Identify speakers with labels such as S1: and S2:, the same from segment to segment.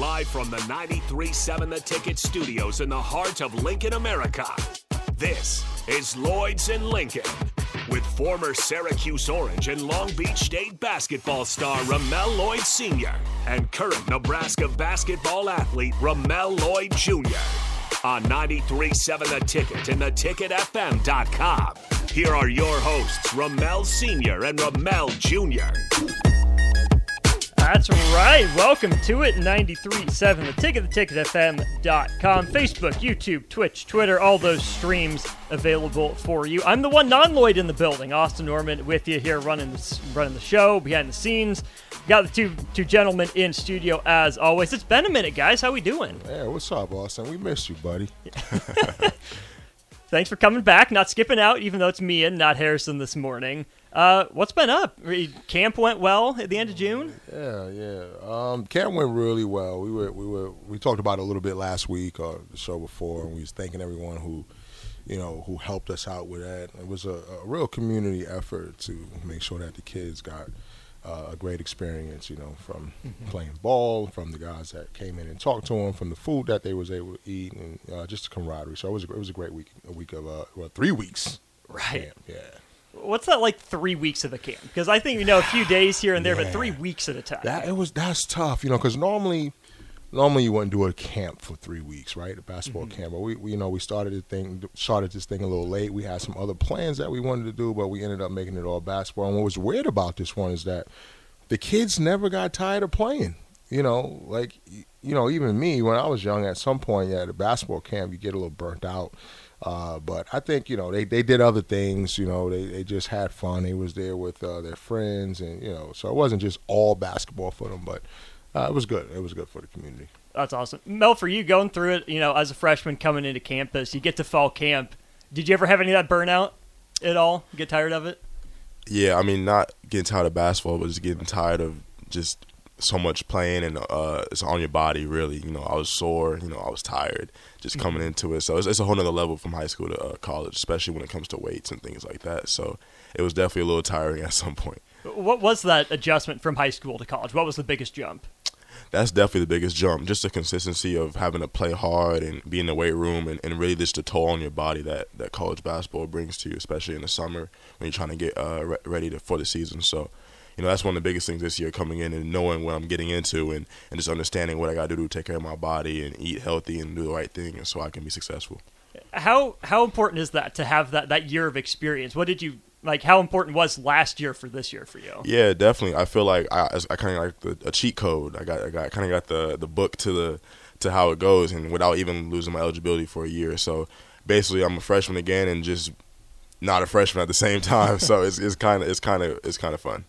S1: Live from the 93.7 The Ticket studios in the heart of Lincoln, America. This is Lloyd's in Lincoln with former Syracuse Orange and Long Beach State basketball star Ramel Lloyd Sr. and current Nebraska basketball athlete Ramel Lloyd Jr. on 93.7 The Ticket and theticketfm.com. Here are your hosts, Ramel Sr. and Ramel Jr.
S2: That's right. Welcome to it, 93.7, the ticket, the theticketfm.com, Facebook, YouTube, Twitch, Twitter, all those streams available for you. I'm the one non-Lloyd in the building, Austin Norman, with you here running the, running the show, behind the scenes. Got the two two gentlemen in studio as always. It's been a minute, guys. How we doing?
S3: Hey, what's up, Austin? We missed you, buddy.
S2: Thanks for coming back, not skipping out, even though it's me and not Harrison this morning. Uh, what's been up? Camp went well at the end of June.
S3: Yeah, yeah. Um, camp went really well. We were, we were, we talked about it a little bit last week or the show before, and we was thanking everyone who, you know, who helped us out with that. It was a, a real community effort to make sure that the kids got uh, a great experience, you know, from mm-hmm. playing ball, from the guys that came in and talked to them, from the food that they was able to eat, and uh, just the camaraderie. So it was a, it was a great week, a week of uh, well, three weeks.
S2: Right.
S3: Camp. Yeah.
S2: What's that like? Three weeks of the camp? Because I think you know a few days here and there, yeah. but three weeks at a time.
S3: That it was that's tough, you know, because normally normally you wouldn't do a camp for three weeks, right? A basketball mm-hmm. camp. But we, we, you know, we started the thing, started this thing a little late. We had some other plans that we wanted to do, but we ended up making it all basketball. And what was weird about this one is that the kids never got tired of playing. You know, like you know, even me when I was young, at some point, at a basketball camp, you get a little burnt out. Uh, but I think you know they, they did other things. You know, they, they just had fun. They was there with uh, their friends, and you know, so it wasn't just all basketball for them, but uh, it was good. It was good for the community.
S2: That's awesome, Mel. For you going through it, you know, as a freshman coming into campus, you get to fall camp. Did you ever have any of that burnout at all? Get tired of it?
S4: Yeah, I mean, not getting tired of basketball, but just getting tired of just so much playing and uh, it's on your body. Really, you know, I was sore. You know, I was tired just mm-hmm. coming into it. So it's, it's, a whole other level from high school to uh, college, especially when it comes to weights and things like that. So it was definitely a little tiring at some point.
S2: What was that adjustment from high school to college? What was the biggest jump?
S4: That's definitely the biggest jump. Just the consistency of having to play hard and be in the weight room and, and really just the toll on your body that, that college basketball brings to you, especially in the summer when you're trying to get uh, re- ready to, for the season. So you know, that's one of the biggest things this year coming in and knowing what I'm getting into and, and just understanding what I got to do to take care of my body and eat healthy and do the right thing and so I can be successful.
S2: How how important is that to have that, that year of experience? What did you like? How important was last year for this year for you?
S4: Yeah, definitely. I feel like I, I kind of like the, a cheat code. I got I got kind of got the the book to the to how it goes and without even losing my eligibility for a year. So basically, I'm a freshman again and just not a freshman at the same time. so it's it's kind of it's kind of it's kind of fun.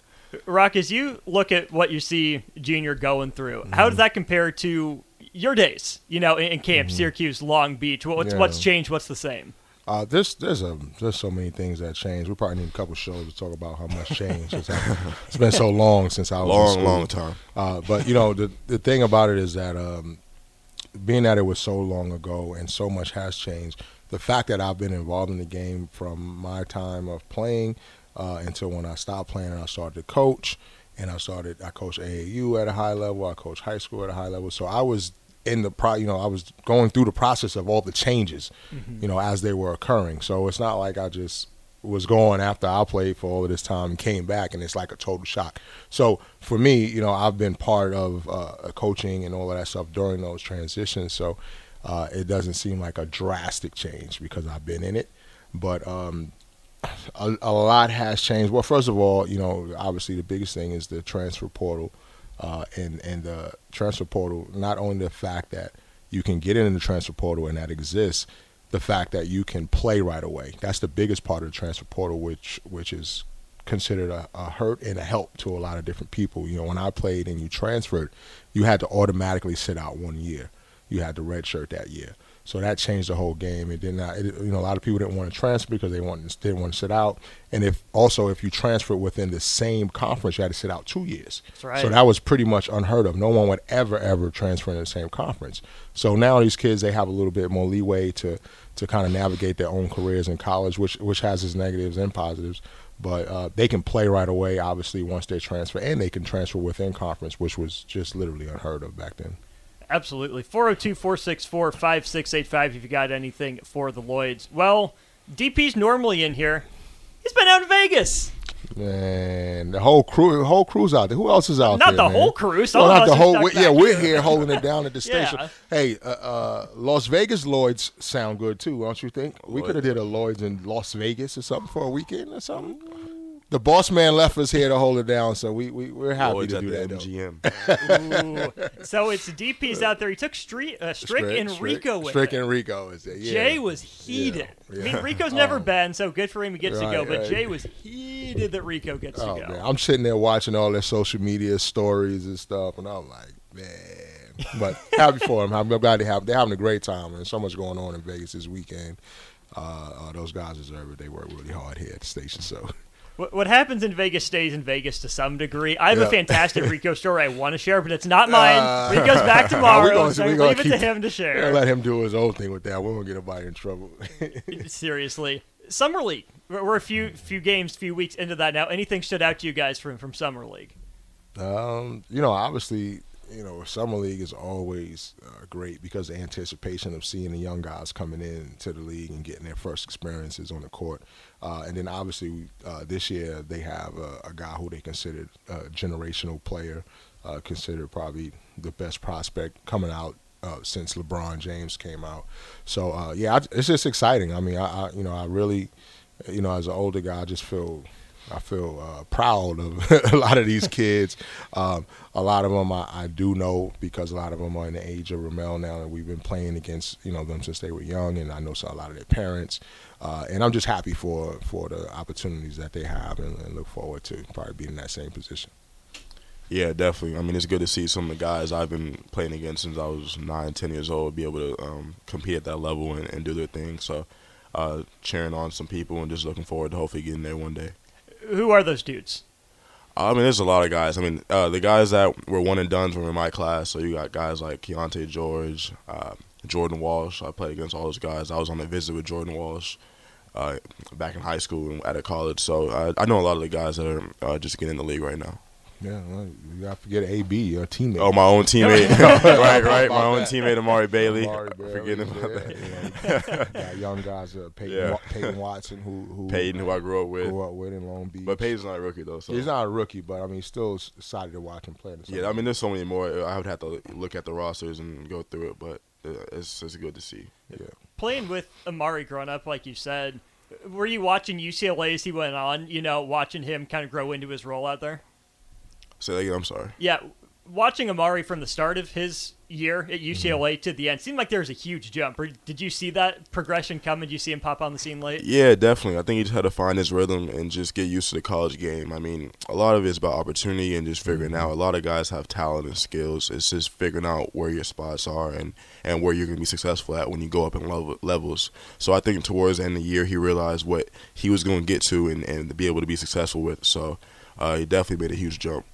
S2: Rock, as you look at what you see Junior going through, mm-hmm. how does that compare to your days? You know, in, in camp, mm-hmm. Syracuse, Long Beach. What's yeah. what's changed? What's the same?
S3: Uh, there's there's a there's so many things that changed. We probably need a couple shows to talk about how much changed. it's been so long since I was
S4: long, long time.
S3: Uh, but you know, the the thing about it is that um, being that it was so long ago and so much has changed. The fact that I've been involved in the game from my time of playing uh, until when I stopped playing and I started to coach. And I started, I coached AAU at a high level. I coached high school at a high level. So I was in the pro, you know, I was going through the process of all the changes, mm-hmm. you know, as they were occurring. So it's not like I just was going after I played for all of this time and came back and it's like a total shock. So for me, you know, I've been part of uh, coaching and all of that stuff during those transitions. So uh, it doesn't seem like a drastic change because I've been in it. But um, a, a, lot has changed. Well, first of all, you know, obviously the biggest thing is the transfer portal, uh, and and the transfer portal. Not only the fact that you can get in the transfer portal and that exists, the fact that you can play right away. That's the biggest part of the transfer portal, which which is considered a, a hurt and a help to a lot of different people. You know, when I played and you transferred, you had to automatically sit out one year. You had to redshirt that year. So that changed the whole game. It did not. It, you know, a lot of people didn't want to transfer because they wanted didn't want to sit out. And if also if you transfer within the same conference, you had to sit out two years.
S2: Right.
S3: So that was pretty much unheard of. No one would ever ever transfer in the same conference. So now these kids they have a little bit more leeway to to kind of navigate their own careers in college, which which has its negatives and positives. But uh, they can play right away, obviously, once they transfer, and they can transfer within conference, which was just literally unheard of back then
S2: Absolutely. 402 464 5685 if you got anything for the Lloyds. Well, DP's normally in here. He's been out in Vegas.
S3: Man, the whole crew, the whole crew's out there. Who else is out
S2: Not
S3: there?
S2: the
S3: man?
S2: whole crew. Some
S3: Well, not the whole. we- yeah,
S2: back
S3: we're
S2: here.
S3: here holding it down at the station.
S2: Yeah.
S3: Hey, uh, uh, Las Vegas Lloyds sound good too, don't you think? We could have did a Lloyds in Las Vegas or something for a weekend or something. The boss man left us here to hold it down, so we, we we're happy
S4: Lloyd's
S3: to do that. though.
S4: MGM.
S2: Ooh. so it's DP's out there. He took Street, uh, Strick, and Rico with
S3: Strick
S2: him.
S3: and Rico is there. Yeah.
S2: Jay was heated.
S3: Yeah,
S2: I mean. Rico's never
S3: Oh.
S2: been, so good for him. He gets to go. But
S3: right.
S2: Jay was heated that Rico gets
S3: Oh
S2: to go.
S3: man, I'm sitting there watching all their social media stories and stuff, and I'm like, man. But happy for them. I'm glad they have they're having a great time, and so much going on in Vegas this weekend. Uh, uh, those guys deserve it. They work really hard here at the station. So
S2: What, what happens in Vegas stays in Vegas to some degree. I have a fantastic Rico story I want to share, but it's not mine.
S3: Uh,
S2: Rico's back tomorrow,
S3: we gonna-
S2: so
S3: we gonna
S2: leave it to him to
S3: yeah,
S2: share.
S3: let him do his own thing with that. We won't get nobody in trouble.
S2: Seriously, summer league. We're we're a few few games, few weeks into that now. Anything stood out to you guys from from summer league?
S3: Um, you know, obviously, you know, summer league is always uh, great because the anticipation of seeing the young guys coming in to the league and getting their first experiences on the court. Uh, and then obviously uh, this year they have a, a guy who they considered a generational player, uh, considered probably the best prospect coming out. Uh, since LeBron James came out, so uh, yeah, I, it's just exciting. I mean, I, I you know I really, you know, as an older guy, I just feel I feel uh, proud of a lot of these kids. Um, a lot of them I, I do know because a lot of them are in the age of Ramel now, and we've been playing against you know them since they were young, and I know so a lot of their parents. Uh, and I'm just happy for for the opportunities that they have, and, and look forward to probably being in that same position.
S4: Yeah, definitely. I mean, it's good to see some of the guys I've been playing against since I was nine, ten years old be able to um, compete at that level and, and do their thing. So, uh, cheering on some people and just looking forward to hopefully getting there one day.
S2: Who are those dudes?
S4: I mean, there's a lot of guys. I mean, uh, the guys that were one and done from my class. So you got guys like Keyonte George, uh, Jordan Walsh. I played against all those guys. I was on a visit with Jordan Walsh uh, back in high school and at a college. So I, I know a lot of the guys that are uh, just getting in the league right now.
S3: Yeah, well, you got to forget AB, your teammate.
S4: Oh, my own teammate. right, right. My own
S3: that.
S4: teammate, Amari Bailey.
S3: Amari Bailey,
S4: Forgetting about
S3: yeah,
S4: that.
S3: yeah. got young guys, uh, Peyton,
S4: Yeah.
S3: Wa- Peyton Watson, who who
S4: Peyton, who I grew up with.
S3: grew up with in Long Beach.
S4: But Peyton's not a rookie, though. So.
S3: He's not a rookie, but I mean, still s- excited to watch him play.
S4: Yeah, I mean, there's so many more. I would have to look at the rosters and go through it, but uh, it's, it's good to see.
S3: yeah.
S2: Playing with Amari growing up, like you said, were you watching UCLA as he went on? You know, watching him kind of grow into his role out there.
S4: Say that again, I'm sorry.
S2: Yeah, watching Amari from the start of his year at UCLA
S3: Mm-hmm.
S2: to the end seemed like there was a huge jump. Or Did you see that progression coming? Did you see him pop on the scene late?
S4: Yeah, definitely. I think he just had to find his rhythm and just get used to the college game. I mean, a lot of it's about opportunity and just figuring out. A lot of guys have talent and skills. It's just figuring out where your spots are and, and where you're going to be successful at when you go up in level, levels. So I think towards the end of the year, he realized what he was going to get to and, and be able to be successful with. So uh, he definitely made a huge jump.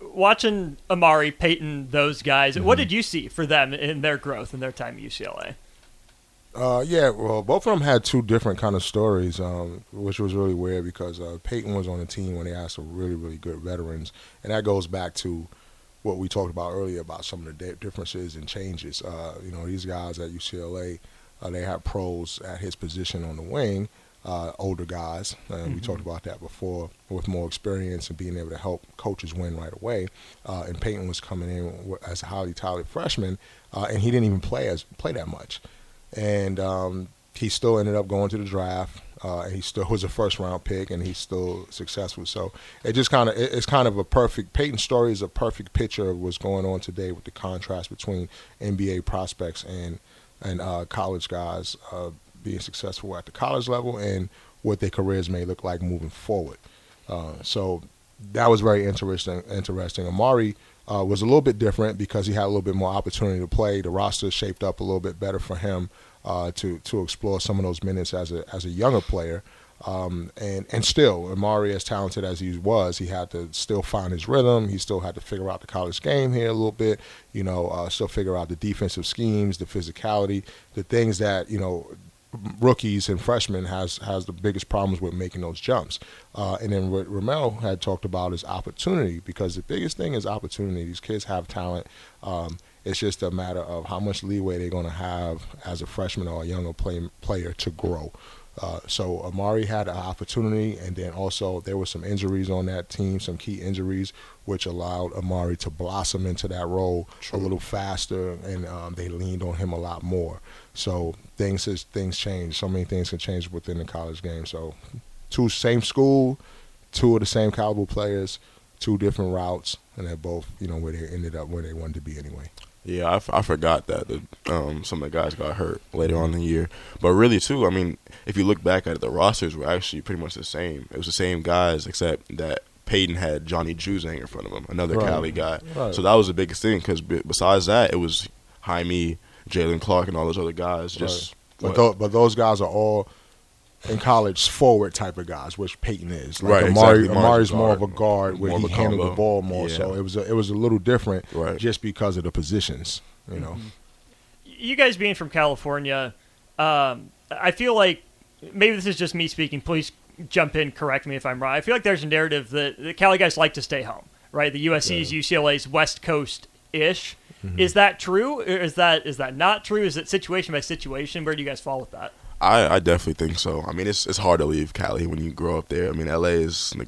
S2: Watching Amari, Peyton, those guys,
S3: Mm-hmm.
S2: what did you see for them in their growth in their time at UCLA?
S3: Uh, yeah, well, both of them had two different kind of stories, um, which was really weird because uh, Peyton was on the team when they had some really, really good veterans, and that goes back to what we talked about earlier about some of the differences and changes. Uh, you know, these guys at UCLA, uh, they had pros at his position on the wing, uh, older guys. Uh, We talked about that before with more experience and being able to help coaches win right away. Uh, and Peyton was coming in as a highly talented freshman, uh, and he didn't even play as play that much and um, he still ended up going to the draft. Uh, and he still was a first round pick, and he's still successful. So it just kind of it, it's kind of a perfect. Peyton's story is a perfect picture of what's going on today with the contrast between NBA prospects and and uh, college guys uh, being successful at the college level and what their careers may look like moving forward. Uh, so that was very interesting. Interesting. Amari uh, was a little bit different because he had a little bit more opportunity to play. The roster shaped up a little bit better for him uh, to to explore some of those minutes as a as a younger player. Um, and and still, Amari, as talented as he was, he had to still find his rhythm. He still had to figure out the college game here a little bit. You know, uh, still figure out the defensive schemes, the physicality, the things that you know rookies and freshmen has has the biggest problems with making those jumps. Uh, and then what Ramel had talked about is opportunity because the biggest thing is opportunity. These kids have talent. Um, It's just a matter of how much leeway they're going to have as a freshman or a younger play, player to grow. Uh, so Amari had an opportunity, and then also there were some injuries on that team, some key injuries, which allowed Amari to blossom into that role
S4: True.
S3: a little faster, and um, they leaned on him a lot more. So things has, things change. So many things can change within the college game. So two same school, two of the same caliber players, two different routes, and they're both you know where they ended up where they wanted to be anyway.
S4: Yeah, I, f- I forgot that the, um, some of the guys got hurt later on in the year. But really, too, I mean, if you look back at it, the rosters were actually pretty much the same. It was the same guys, except that Peyton had Johnny Juzang in front of him, another
S3: Right.
S4: Cali guy.
S3: Right.
S4: So that was the biggest thing. Because besides that, it was Jaime, Jalen Clark, and all those other guys. Just
S3: But
S4: what-
S3: but those guys are all in college forward type of guys, which Peyton is. Like
S4: Right,
S3: Amari,
S4: exactly.
S3: Amari's
S4: Amari's
S3: more of a
S4: guard,
S3: guard where he
S4: of a
S3: handled the ball more.
S4: Yeah.
S3: So it was a, it was a little different,
S4: Right.
S3: just because of the positions. You know,
S2: you guys being from California, um, I feel like maybe this is just me speaking. Please jump in, correct me if I'm wrong. I feel like there's a narrative that the Cali guys like to stay home, right? The USC's, UCLA's West Coast ish.
S3: Mm-hmm.
S2: Is that true? Or is that is that not true? Is it situation by situation? Where do you guys fall with that?
S4: I, I definitely think so. I mean, it's it's hard to leave Cali when you grow up there. I mean, LA is the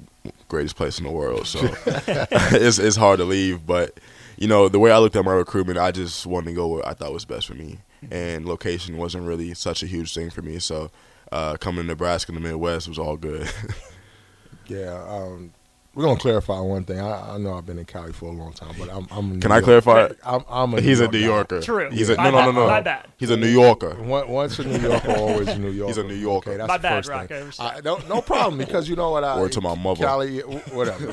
S4: greatest place in the world, so it's it's hard to leave. But you know, the way I looked at my recruitment, I just wanted to go where I thought was best for me, and location wasn't really such a huge thing for me. So uh, coming to Nebraska in the Midwest was all good.
S3: yeah. Um, we're gonna clarify one thing. I, I know I've been in Cali for a long time, but I'm. I'm a New
S4: Can I
S3: York-
S4: clarify?
S3: I'm, I'm a
S4: He's
S3: New
S4: a
S3: York
S4: New
S3: guy.
S4: Yorker.
S2: True.
S4: He's a,
S2: My
S4: no, no, no, no.
S2: My bad.
S4: He's a New Yorker.
S3: Once once a New Yorker, always a New Yorker.
S4: He's a New Yorker.
S3: Okay, that's
S2: My
S3: the
S2: bad,
S3: first
S2: Rock,
S3: thing. I, no, no problem because you know what I.
S4: Or to my mother.
S3: Cali, whatever.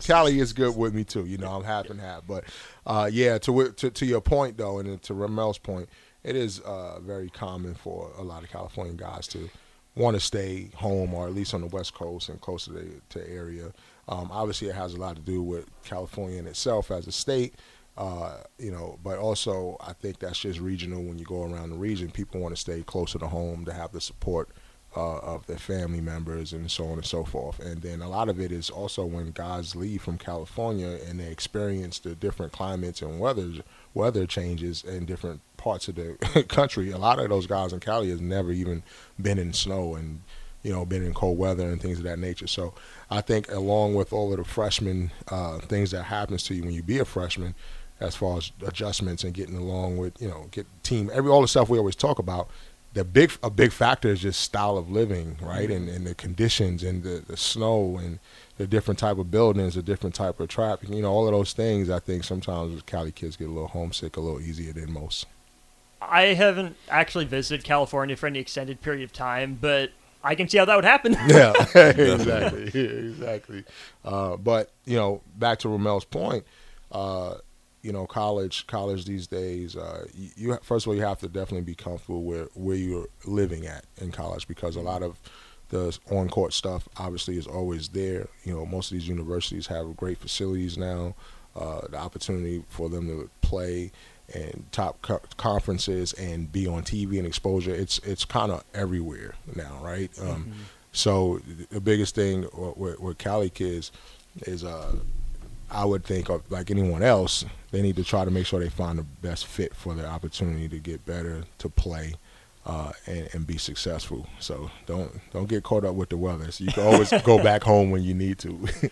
S3: Cali is good with me too. You know, I'm half and half. But uh, yeah, to, to to your point though, and to Ramel's point, it is uh, very common for a lot of California guys to want to stay home or at least on the West Coast and closer to the area. Um, obviously, it has a lot to do with California in itself as a state. Uh, you know, but also I think that's just regional. When you go around the region, people want to stay closer to home to have the support uh, of their family members and so on and so forth. And then a lot of it is also when guys leave from California and they experience the different climates and weather weather changes in different parts of the country. A lot of those guys in Cali has never even been in snow and you know been in cold weather and things of that nature. So I think along with all of the freshman uh, things that happens to you when you be a freshman, as far as adjustments and getting along with you know get team every all the stuff we always talk about the big a big factor is just style of living, right? And and the conditions and the, the snow and the different type of buildings, the different type of traffic, you know, all of those things. I think sometimes Cali kids get a little homesick a little easier than most.
S2: I haven't actually visited California for any extended period of time, but I can see how that would happen.
S3: Yeah, exactly, exactly. Uh, but you know, back to Ramel's point, uh, you know, college, college these days, uh, you, you first of all you have to definitely be comfortable where where you're living at in college because a lot of the on court stuff obviously is always there. You know, most of these universities have great facilities now, uh, the opportunity for them to play and top co- conferences and be on TV and exposure. It's it's kind of everywhere now, right? Um, So the biggest thing with, with Cali kids is, uh, I would think of like anyone else, they need to try to make sure they find the best fit for their opportunity to get better, to play, uh, and, and be successful. So don't don't get caught up with the weather. So you can always go back home when you need to.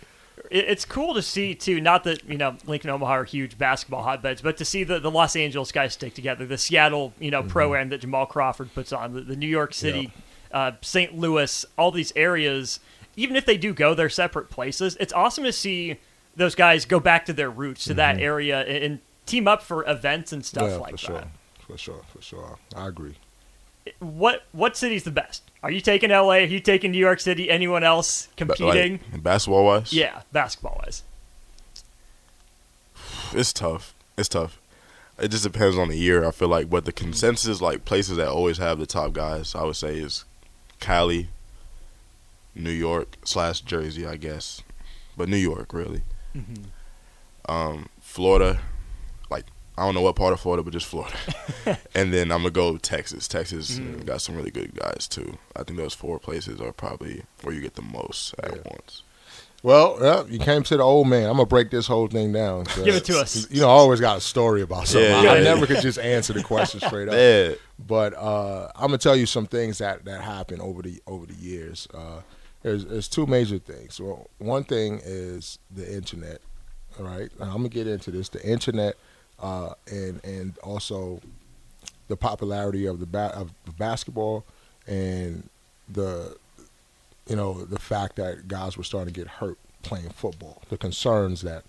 S2: it- it's cool to see too. Not that you know Lincoln, Omaha are huge basketball hotbeds, but to see the, the Los Angeles guys stick together, the Seattle you know program that Jamal Crawford puts on, the, the New York City, uh, St. Louis, all these areas. Even if they do go their separate places, it's awesome to see those guys go back to their roots to that area and, and team up for events and stuff
S3: yeah,
S2: like
S3: for
S2: that.
S3: sure, for sure, for sure. I agree.
S2: What what city's the best? Are you taking LA? Are you taking New York City? Anyone else competing?
S4: Like, basketball wise,
S2: yeah, basketball wise.
S4: it's tough. It's tough. It just depends on the year. I feel like, but the consensus, like places that always have the top guys, I would say is Cali, New York slash Jersey, I guess, but New York really. Um, Florida, I don't know what part of Florida, but just Florida. and then I'm gonna go Texas. Texas uh, got some really good guys too. I think those four places are probably where you get the most at
S3: Yeah.
S4: once.
S3: Well, yeah, you came to the old man. I'm gonna break this whole thing down.
S2: Give it to us.
S3: You know, I always got a story about something.
S4: Yeah,
S3: I,
S4: yeah,
S3: I
S4: yeah.
S3: never could just answer the question straight up.
S4: Yeah.
S3: But uh, I'm gonna tell you some things that that happened over the over the years. Uh, there's there's two major things. Well, one thing is the internet. All right, and I'm gonna get into this. The internet uh, and and also the popularity of the ba- of basketball and the you know the fact that guys were starting to get hurt playing football. The concerns that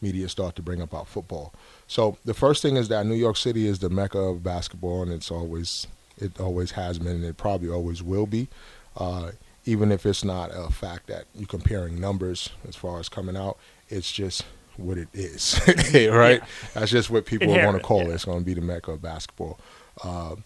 S3: media start to bring about football. So the first thing is that New York City is the mecca of basketball, and it's always it always has been, and it probably always will be. Uh, even if it's not a fact that you're comparing numbers as far as coming out, it's just what it is, right?
S2: Yeah.
S3: That's just what people want to call
S2: yeah.
S3: it. It's going to be the mecca of basketball. Uh,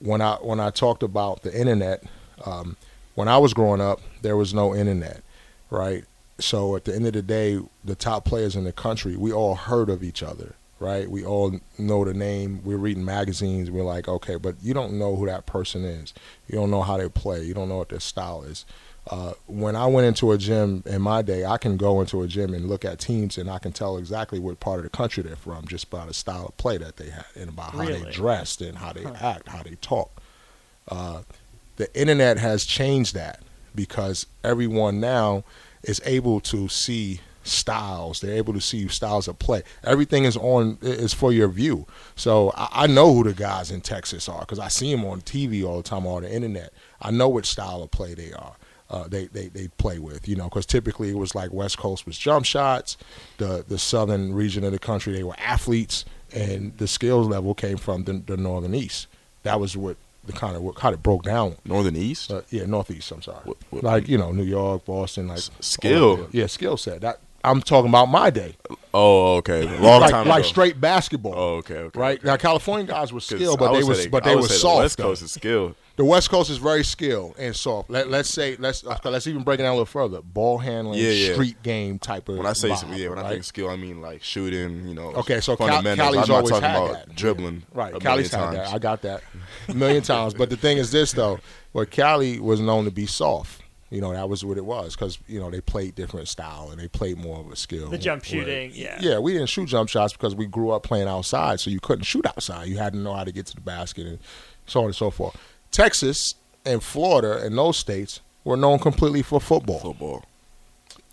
S3: when I when I talked about the internet, um, when I was growing up, there was no internet, right? So at the end of the day, the top players in the country, we all heard of each other, right? We all know the name. We're reading magazines. We're like, okay, but you don't know who that person is. You don't know how they play. You don't know what their style is. Uh, when I went into a gym in my day, I can go into a gym and look at teams, and I can tell exactly what part of the country they're from just by the style of play that they had and about how
S2: Really?
S3: they dressed and how they act, how they talk. Uh, the internet has changed that because everyone now is able to see styles. They're able to see styles of play. Everything is on is for your view. So I, I know who the guys in Texas are because I see them on TV all the time on the internet. I know what style of play they are. Uh, they, they they play with you know because typically it was like West Coast was jump shots, the the southern region of the country they were athletes, and the skills level came from the, the northern east. That was what the kind of what kind of broke down
S4: Northern East.
S3: uh, yeah, Northeast. I'm sorry.
S4: What- what-
S3: like you know, New York, Boston, like
S4: skill.
S3: Yeah, skill set. That I'm talking about my day.
S4: oh, okay. Long
S3: like
S4: time
S3: like
S4: ago.
S3: straight basketball.
S4: Oh, okay, okay.
S3: Right now, California guys were skilled,
S4: I
S3: but they was
S4: say
S3: but they were soft.
S4: The West
S3: though.
S4: Coast is skilled.
S3: The West Coast is very skilled and soft. Let, let's say let's uh, let's even break it down a little further. Ball handling,
S4: Yeah, yeah.
S3: street game type of.
S4: When I say
S3: vibe,
S4: yeah, when I
S3: right?
S4: think skill, I mean like shooting. You know.
S3: Okay, so Cal-
S4: fundamentals.
S3: Cali's
S4: I'm not
S3: always
S4: talking
S3: had
S4: about
S3: that.
S4: dribbling.
S3: Right,
S4: a
S3: Cali's had
S4: million
S3: that. I got that a million times. But the thing is this though, where Cali was known to be soft. You know, that was what it was because you know they played different style and they played more of a skill.
S2: The jump
S3: where-
S2: shooting, yeah.
S3: Yeah, we didn't shoot jump shots because we grew up playing outside, so you couldn't shoot outside. You had to know how to get to the basket and so on and so forth. Texas and Florida and those states were known completely for football
S4: Football.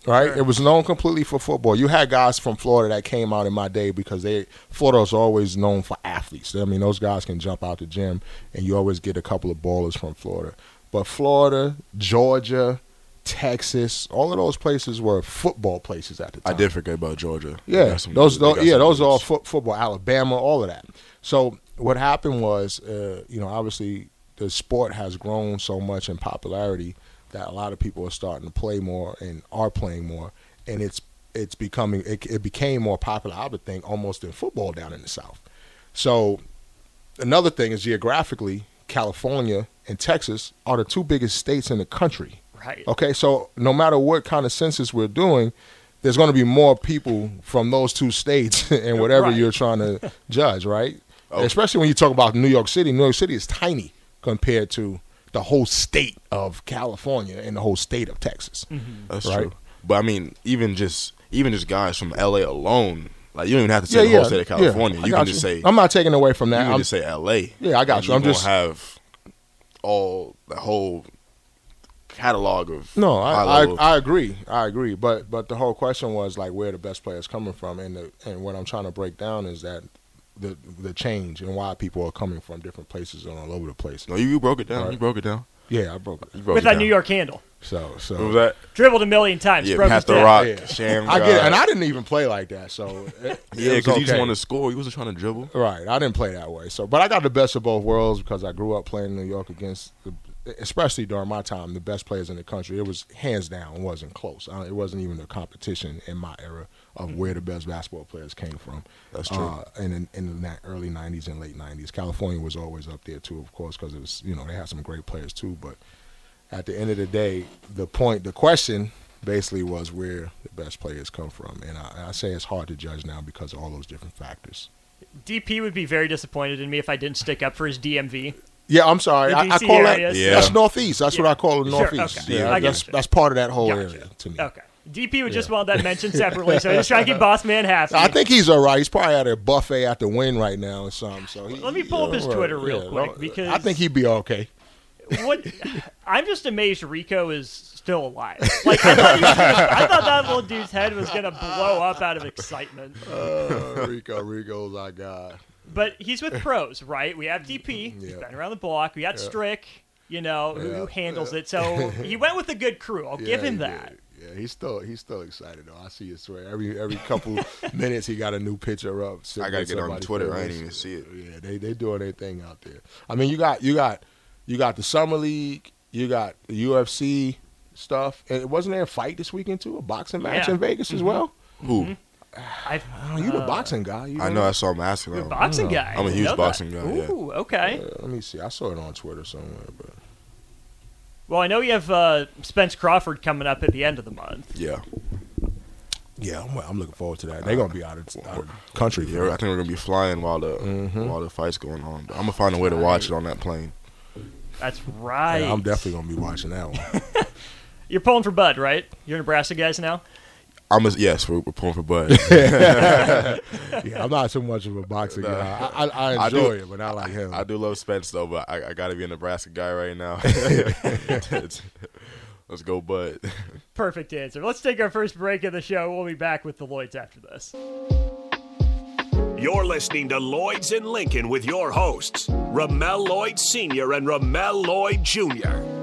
S3: right?
S2: Sure.
S3: It was known completely for football. You had guys from Florida that came out in my day because they Florida was always known for athletes. I mean, those guys can jump out the gym, and you always get a couple of ballers from Florida. But Florida, Georgia, Texas, all of those places were football places at the time.
S4: I did forget about Georgia.
S3: Yeah,
S4: some-
S3: those,
S4: they
S3: those yeah, those are all
S4: dudes.
S3: foot, football. Alabama, all of that. So what happened was, uh, you know, obviously the sport has grown so much in popularity that a lot of people are starting to play more and are playing more, and it's it's becoming it, it became more popular. I would think almost than football down in the South. So another thing is geographically, California and Texas are the two biggest states in the country.
S2: Right.
S3: Okay, so no matter what kind of census we're doing, there's going to be more people from those two states and whatever
S2: Right.
S3: you're trying to judge, right?
S4: Oh.
S3: Especially when you talk about New York City. New York City is tiny compared to the whole state of California and the whole state of Texas. Mm-hmm.
S4: That's
S3: right?
S4: true. But I mean, even just even just guys from LA alone, like you don't even have to say
S3: Yeah,
S4: the
S3: yeah,
S4: state of California.
S3: I
S4: you
S3: got
S4: can just say
S3: I'm not taking away from
S4: you
S3: that.
S4: can
S3: I'm-
S4: just say LA.
S3: Yeah, I got
S4: and
S3: you. I'm just-
S4: have all the whole catalog of
S3: No,
S4: high
S3: I, I I agree. I agree. But but the whole question was like where the best players coming from, and the, and what I'm trying to break down is that the the change and why people are coming from different places and all over the place.
S4: no, you, you broke it down.
S3: Right.
S4: You broke it down.
S3: Yeah, I broke it.
S4: You broke
S2: With
S4: it
S2: that
S4: down.
S2: New York handle.
S3: So so
S4: What was that?
S2: Dribbled a million times.
S4: Yeah,
S2: broke
S4: Pat the. Rock,
S3: Yeah.
S4: Sham.
S3: I get it, and I didn't even play like that. So it,
S4: yeah,
S3: because
S4: because he just wanted to score. He wasn't trying to dribble.
S3: Right, I didn't play that way. So, but I got the best of both worlds because I grew up playing in New York against, the, especially during my time, the best players in the country. It was hands down, it wasn't close. Uh, it wasn't even a competition in my era of where the best basketball players came from.
S4: That's true.
S3: Uh, and in, in the early '90s and late '90s, California was always up there too, of course, because it was you know they had some great players too. But at the end of the day, the point, the question basically was where the best players come from, and I, I say it's hard to judge now because of all those different factors.
S2: DP would be very disappointed in me if I didn't stick up for his DMV.
S3: Yeah, I'm sorry. I, I
S2: DC
S3: call
S2: areas.
S3: that
S4: Yeah.
S3: that's northeast. That's what I call the
S2: Sure,
S3: northeast.
S2: okay.
S3: Yeah,
S2: I
S3: that's that's part of that whole
S2: Gotcha.
S3: area to me.
S2: Okay. DP would just want that mentioned separately, so just trying to keep Boss Man happy.
S3: I think he's all right. He's probably at a buffet at the Wynn right now or something. So he,
S2: Let me pull up his
S3: yeah,
S2: Twitter real
S3: yeah,
S2: quick, because-
S3: I think he'd be okay.
S2: what I'm just amazed Rico is still alive. Like I thought, was gonna, I thought that little dude's head was gonna blow up out of excitement.
S3: Uh, Rico, Rico's our guy.
S2: But he's with pros, right? We have DP, he's
S3: Yeah.
S2: been around the block. We got Strick, you know, who, who
S3: Yeah.
S2: handles it. So he went with a good crew. I'll give him
S3: he
S2: that.
S3: Did. Yeah, he's still he's still excited though. I see his swear every every couple minutes he got a new picture up.
S4: I gotta get on Twitter. I ain't even see it.
S3: Yeah, they they doing their thing out there. I mean, you got you got you got the summer league, you got the UFC stuff, and wasn't there a fight this weekend too? A boxing match
S2: Yeah.
S3: in Vegas as well.
S4: Who?
S2: I've,
S3: Oh, you the boxing guy? You
S4: I know. That's what I'm asking.
S2: you're a boxing guy.
S4: I'm a huge
S2: know that.
S4: boxing guy, yeah.
S2: Ooh, okay.
S3: Uh, let me see. I saw it on Twitter somewhere, but
S2: Well, I know you have uh, Spence Crawford coming up at the end of the month.
S4: Yeah.
S3: yeah, I'm, I'm looking forward to that. They're gonna be out of, out of country.
S4: Yeah, I think we're gonna be flying while the
S3: Mm-hmm.
S4: while the fight's going on. But I'm gonna find a way to watch it on that plane.
S2: That's right.
S3: Yeah, I'm definitely gonna be watching that one.
S2: You're pulling for Bud, right? You're Nebraska guys now.
S4: I'm a, yes, we're, we're pulling for Bud.
S3: yeah, I'm not so much of a boxing guy. I, I, I
S4: I
S3: enjoy
S4: do-
S3: it, but not like him.
S4: I do love Spence though, but I, I got to be a Nebraska guy right now. Let's go, Bud.
S2: Perfect answer. Let's take our first break of the show. We'll be back with the Lloyds after this.
S1: You're listening to Lloyds in Lincoln with your hosts, Ramel Lloyd Sr. and Ramel Lloyd Jr.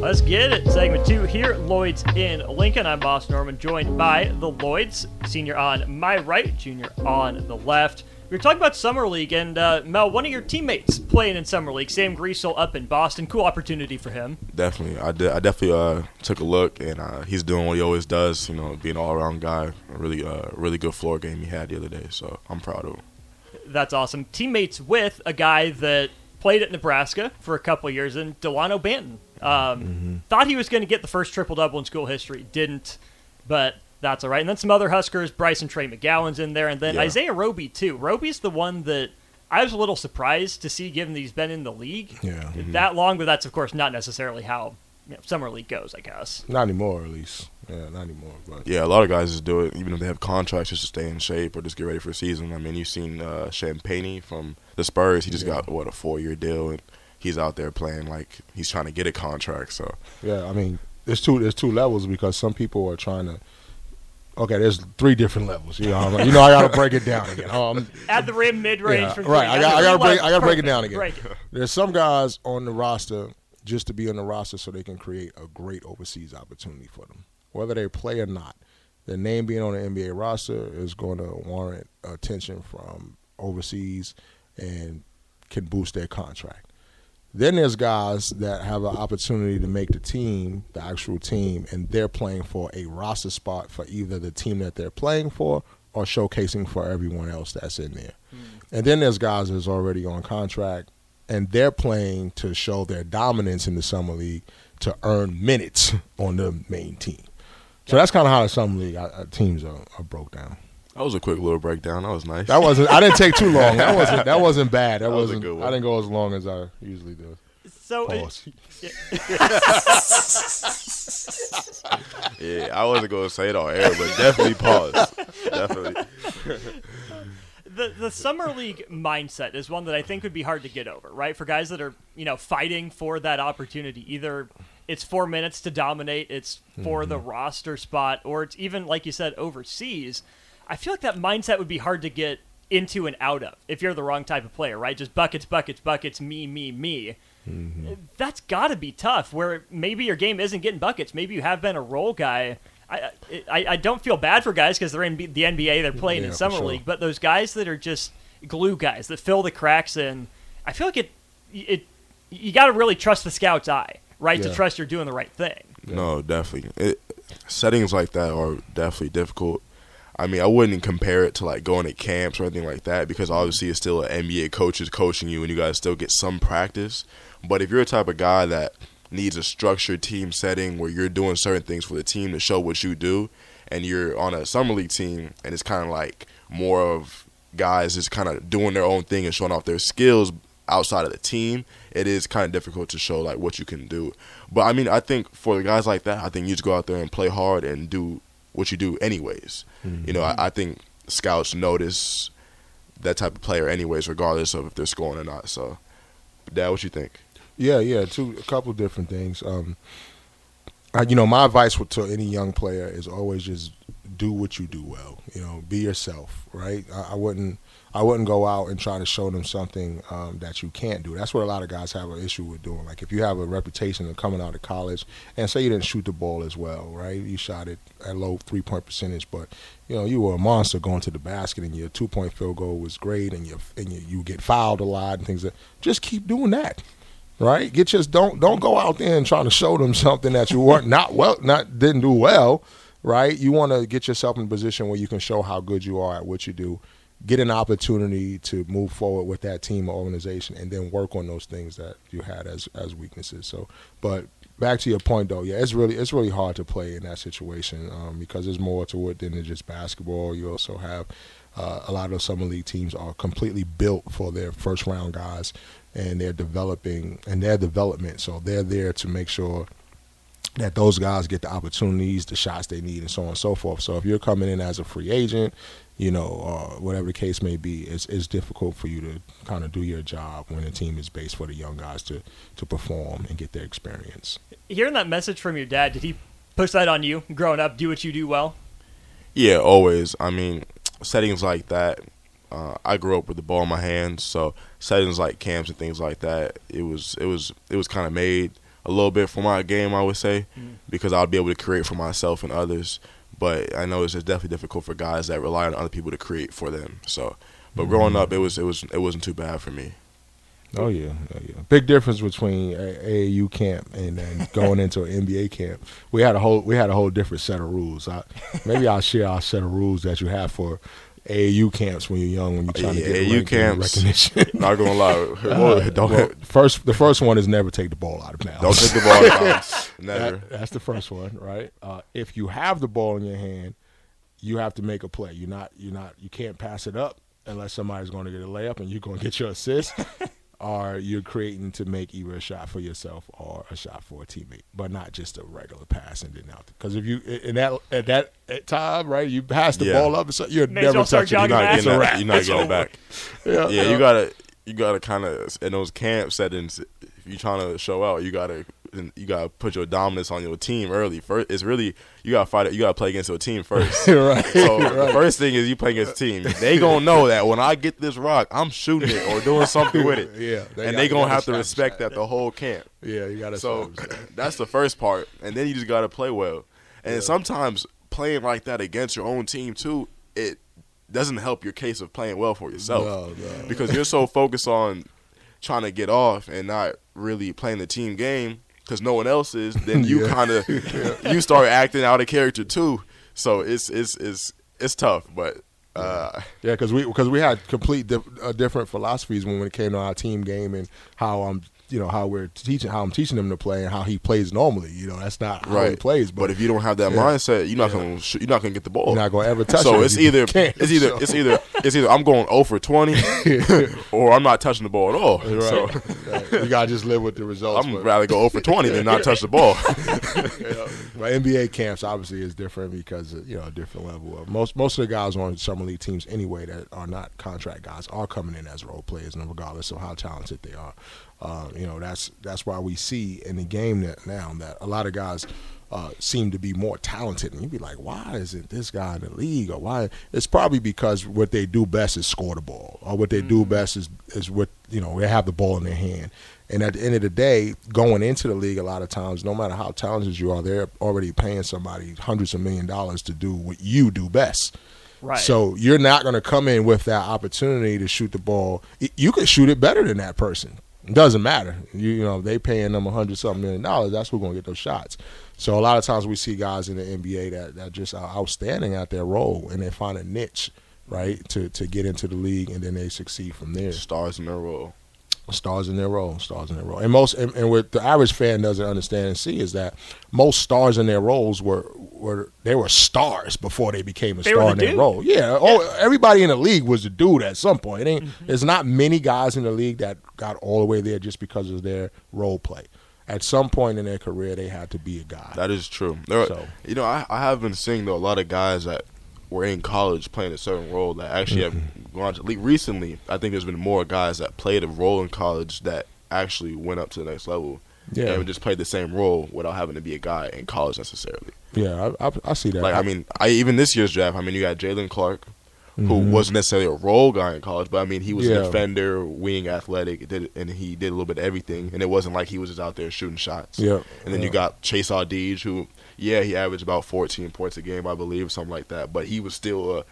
S2: Let's get it. Segment two here, Lloyds in Lincoln. I'm Boss Norman, joined by the Lloyds, senior on my right, junior on the left. We were talking about Summer League, and uh, Mel, one of your teammates playing in Summer League, Sam Griesel up in Boston. Cool opportunity for him.
S4: definitely, I did. I definitely uh, took a look, and uh, he's doing what he always does. You know, being an all around guy. A really, uh, really good floor game he had the other day. So I'm proud of him.
S2: That's awesome. Teammates with a guy that played at Nebraska for a couple years, and Delano Banton. Um, Thought he was going to get the first triple double in school history, didn't, but that's all right. And then some other Huskers, Bryson Trey McGowens in there, and then
S4: Yeah.
S2: Isaiah Roby too. Roby's the one that I was a little surprised to see, given that he's been in the league
S3: Yeah.
S2: that long. But that's of course not necessarily how you know, summer league goes, I guess.
S3: not anymore, at least. Yeah, not anymore. But
S4: Yeah, a lot of guys just do it, even if they have contracts, just to stay in shape or just get ready for the season. I mean, you've seen uh, Champagnie from the Spurs. He just
S3: Yeah.
S4: got what a four year deal, and he's out there playing like he's trying to get a contract. So
S3: yeah, I mean, there's two there's two levels because some people are trying to. Okay, there's three different levels. You know, you know, I got to break it down again. Um,
S2: At the rim, mid range,
S3: Yeah, right. I got, I gotta break- I gotta break it down again.
S2: Break it.
S3: There's some guys on the roster just to be on the roster so they can create a great overseas opportunity for them, whether they play or not. Their name being on the NBA roster is going to warrant attention from overseas and can boost their contract. Then there's guys that have an opportunity to make the team, the actual team, and they're playing for a roster spot for either the team that they're playing for or showcasing for everyone else that's in there. Hmm. And then there's guys that's already on contract and they're playing to show their dominance in the summer league to earn minutes on the main team. So that's kind of how the summer league uh, uh, teams are, are broke down.
S4: that was a quick little breakdown. That was nice.
S3: That wasn't. I didn't take too long. That wasn't. That wasn't bad. That,
S4: That was a
S3: wasn't.
S4: good one.
S3: I didn't go as long as I usually do.
S2: So
S3: Pause.
S4: yeah, I wasn't gonna say it on air, but definitely pause. definitely.
S2: the the summer league mindset is one that I think would be hard to get over, right? For guys that are you know fighting for that opportunity, either it's four minutes to dominate, it's for the mm-hmm. roster spot, or it's even like you said overseas. I feel like that mindset would be hard to get into and out of if you're the wrong type of player, right? Just buckets, buckets, buckets, me, me, me. Mm-hmm. That's got to be tough. Where maybe your game isn't getting buckets, maybe you have been a role guy. I I, I don't feel bad for guys because they're in the NBA, they're playing
S3: Yeah,
S2: in summer
S3: sure.
S2: league, but those guys that are just glue guys that fill the cracks in, I feel like it it you got to really trust the scout's eye, right? To trust you're doing the right thing.
S4: No, definitely. It, settings like that are definitely difficult. I mean, I wouldn't compare it to like going to camps or anything like that because obviously it's still an NBA coach is coaching you and you guys still get some practice. But if you're a type of guy that needs a structured team setting where you're doing certain things for the team to show what you do, and you're on a summer league team and it's kind of like more of guys just kind of doing their own thing and showing off their skills, outside of the team, it is kind of difficult to show like what you can do. But I mean, I think for the guys like that, I think you just go out there and play hard and do what you do anyways. Mm-hmm. You know, I, I, think scouts notice that type of player anyways, regardless of if they're scoring or not. So, Dad, what you think?
S3: Yeah, yeah, two a couple different things. Um, I, you know, my advice to any young player is always just do what you do well. You know, be yourself. Right? I, I wouldn't I wouldn't go out and try to show them something um, that you can't do. That's what a lot of guys have an issue with doing. Like if you have a reputation of coming out of college and say you didn't shoot the ball as well, right? You shot it at low three point percentage, but you know you were a monster going to the basket and your two point field goal was great and you and you, you get fouled a lot and things that just keep doing that. Right? Get just don't don't go out there and trying to show them something that you weren't not well not didn't do well. Right? You want to get yourself in a position where you can show how good you are at what you do get an opportunity to move forward with that team or organization and then work on those things that you had as as weaknesses. So, but back to your point though, yeah, it's really it's really hard to play in that situation um, because there's more to it than just basketball. You also have uh, a lot of summer league teams are completely built for their first round guys and they're developing and their development. So they're there to make sure that those guys get the opportunities, the shots they need, and so on and so forth. So if you're coming in as a free agent, you know, or whatever the case may be, it's, it's difficult for you to kind of do your job when the team is based for the young guys to, to perform and get their experience.
S2: Hearing that message from your dad, did he push that on you growing up? Do what you do well?
S4: Yeah, always. I mean, settings like that, uh, I grew up with the ball in my hands, so settings like camps and things like that, it was it was it was kind of made – a little bit for my game, I would say, mm. because I'll be able to create for myself and others. But I know it's definitely difficult for guys that rely on other people to create for them. So, but mm-hmm. growing up, it was it was it wasn't too bad for me.
S3: Oh yeah, oh, yeah. Big difference between AAU camp and then going into an NBA camp. We had a whole we had a whole different set of rules. I, maybe I'll share our set of rules that you have for AAU camps when you're young, when you're trying yeah, to get AAU camps, recognition.
S4: Not gonna lie, uh,
S3: don't well, first. The first one is never take the ball out of bounds.
S4: Don't take the ball out of bounds. Never.
S3: That, that's the first one, right? Uh, if you have the ball in your hand, you have to make a play. You're not. You're not. You can't pass it up unless somebody's going to get a layup and you're going to get your assist. Or you're creating to make either a shot for yourself or a shot for a teammate, but not just a regular pass and then out. Because if you in that at that at time, right, you pass the yeah. ball up, so you're
S2: May
S3: never
S2: touching.
S4: You're
S2: not
S4: getting, that, you're not getting back. yeah, yeah, you gotta you gotta kind of in those camp settings. If you're trying to show out, you gotta you gotta put your dominance on your team early. First, it's really you gotta fight it. You gotta play against your team first.
S3: right.
S4: So
S3: right.
S4: the first thing is you play against team. They gonna know that when I get this rock, I'm shooting it or doing something with it.
S3: yeah.
S4: They and they gonna have to respect that the whole camp.
S3: Yeah, you gotta.
S4: So that's the first part, and then you just gotta play well. And yeah. sometimes playing like that against your own team too, it doesn't help your case of playing well for yourself
S3: no, no.
S4: because you're so focused on trying to get off and not really playing the team game because no one else is, then you yeah. kind of yeah. you start acting out of character too. So it's it's it's it's tough, but uh,
S3: yeah, because we because we had complete uh, different philosophies when it came to our team game and how I'm you know how we're teaching how I'm teaching him to play and how he plays normally. You know, that's not how right. he plays. But,
S4: but if you don't have that yeah. mindset, you're not yeah. gonna you're not gonna get the ball.
S3: You're not gonna ever touch.
S4: So it's either it's either so. it's either it's either I'm going 0 for 20 or I'm not touching the ball at all.
S3: Right.
S4: So
S3: right. you gotta just live with the results.
S4: I'm rather go 0 for 20 than not touch the ball.
S3: yeah. My NBA camps obviously is different because you know a different level of most most of the guys on summer league teams anyway that are not contract guys are coming in as role players, and regardless of how talented they are. Uh, you know, that's that's why we see in the game that now that a lot of guys uh, seem to be more talented, and you'd be like, why isn't this guy in the league? Or why? It's probably because what they do best is score the ball, or what they mm-hmm. do best is is what you know they have the ball in their hand. And at the end of the day, going into the league, a lot of times, no matter how talented you are, they're already paying somebody hundreds of million dollars to do what you do best.
S2: Right.
S3: So you're not going to come in with that opportunity to shoot the ball. You could shoot it better than that person. It doesn't matter. You, you know, they paying them a hundred something million dollars. That's who's gonna get those shots. So a lot of times we see guys in the NBA that, that just are outstanding at their role and they find a niche, right, to, to get into the league and then they succeed from there.
S4: Stars in their role.
S3: Stars in their role, stars in their role, and most and, and what the average fan doesn't understand and see is that most stars in their roles were were they were stars before they became a
S2: They
S3: star
S2: the
S3: in their
S2: dude.
S3: role. Yeah, Oh, everybody in the league was a dude at some point. It ain't, mm-hmm. There's not many guys in the league that got all the way there just because of their role play. At some point in their career, they had to be a guy.
S4: That is true. There are,
S3: So-
S4: You know, I, I have been seeing though a lot of guys that were in college playing a certain role that actually
S3: Mm-hmm.
S4: have gone to league recently. I think there's been more guys that played a role in college that actually went up to the next level.
S3: Yeah.
S4: and just played the same role without having to be a guy in college necessarily.
S3: yeah, I, I, I see that.
S4: Like I mean, I even this year's draft. I mean, you got Jalen Clark, who
S3: Mhm.
S4: wasn't necessarily a role guy in college, but I mean, he was
S3: Yeah.
S4: a defender, wing, athletic, did and he did a little bit of everything. And it wasn't like he was just out there shooting shots.
S3: Yeah,
S4: And then you got Chase Audige, who yeah, he averaged about 14 points a game, I believe, something like that. But he was still a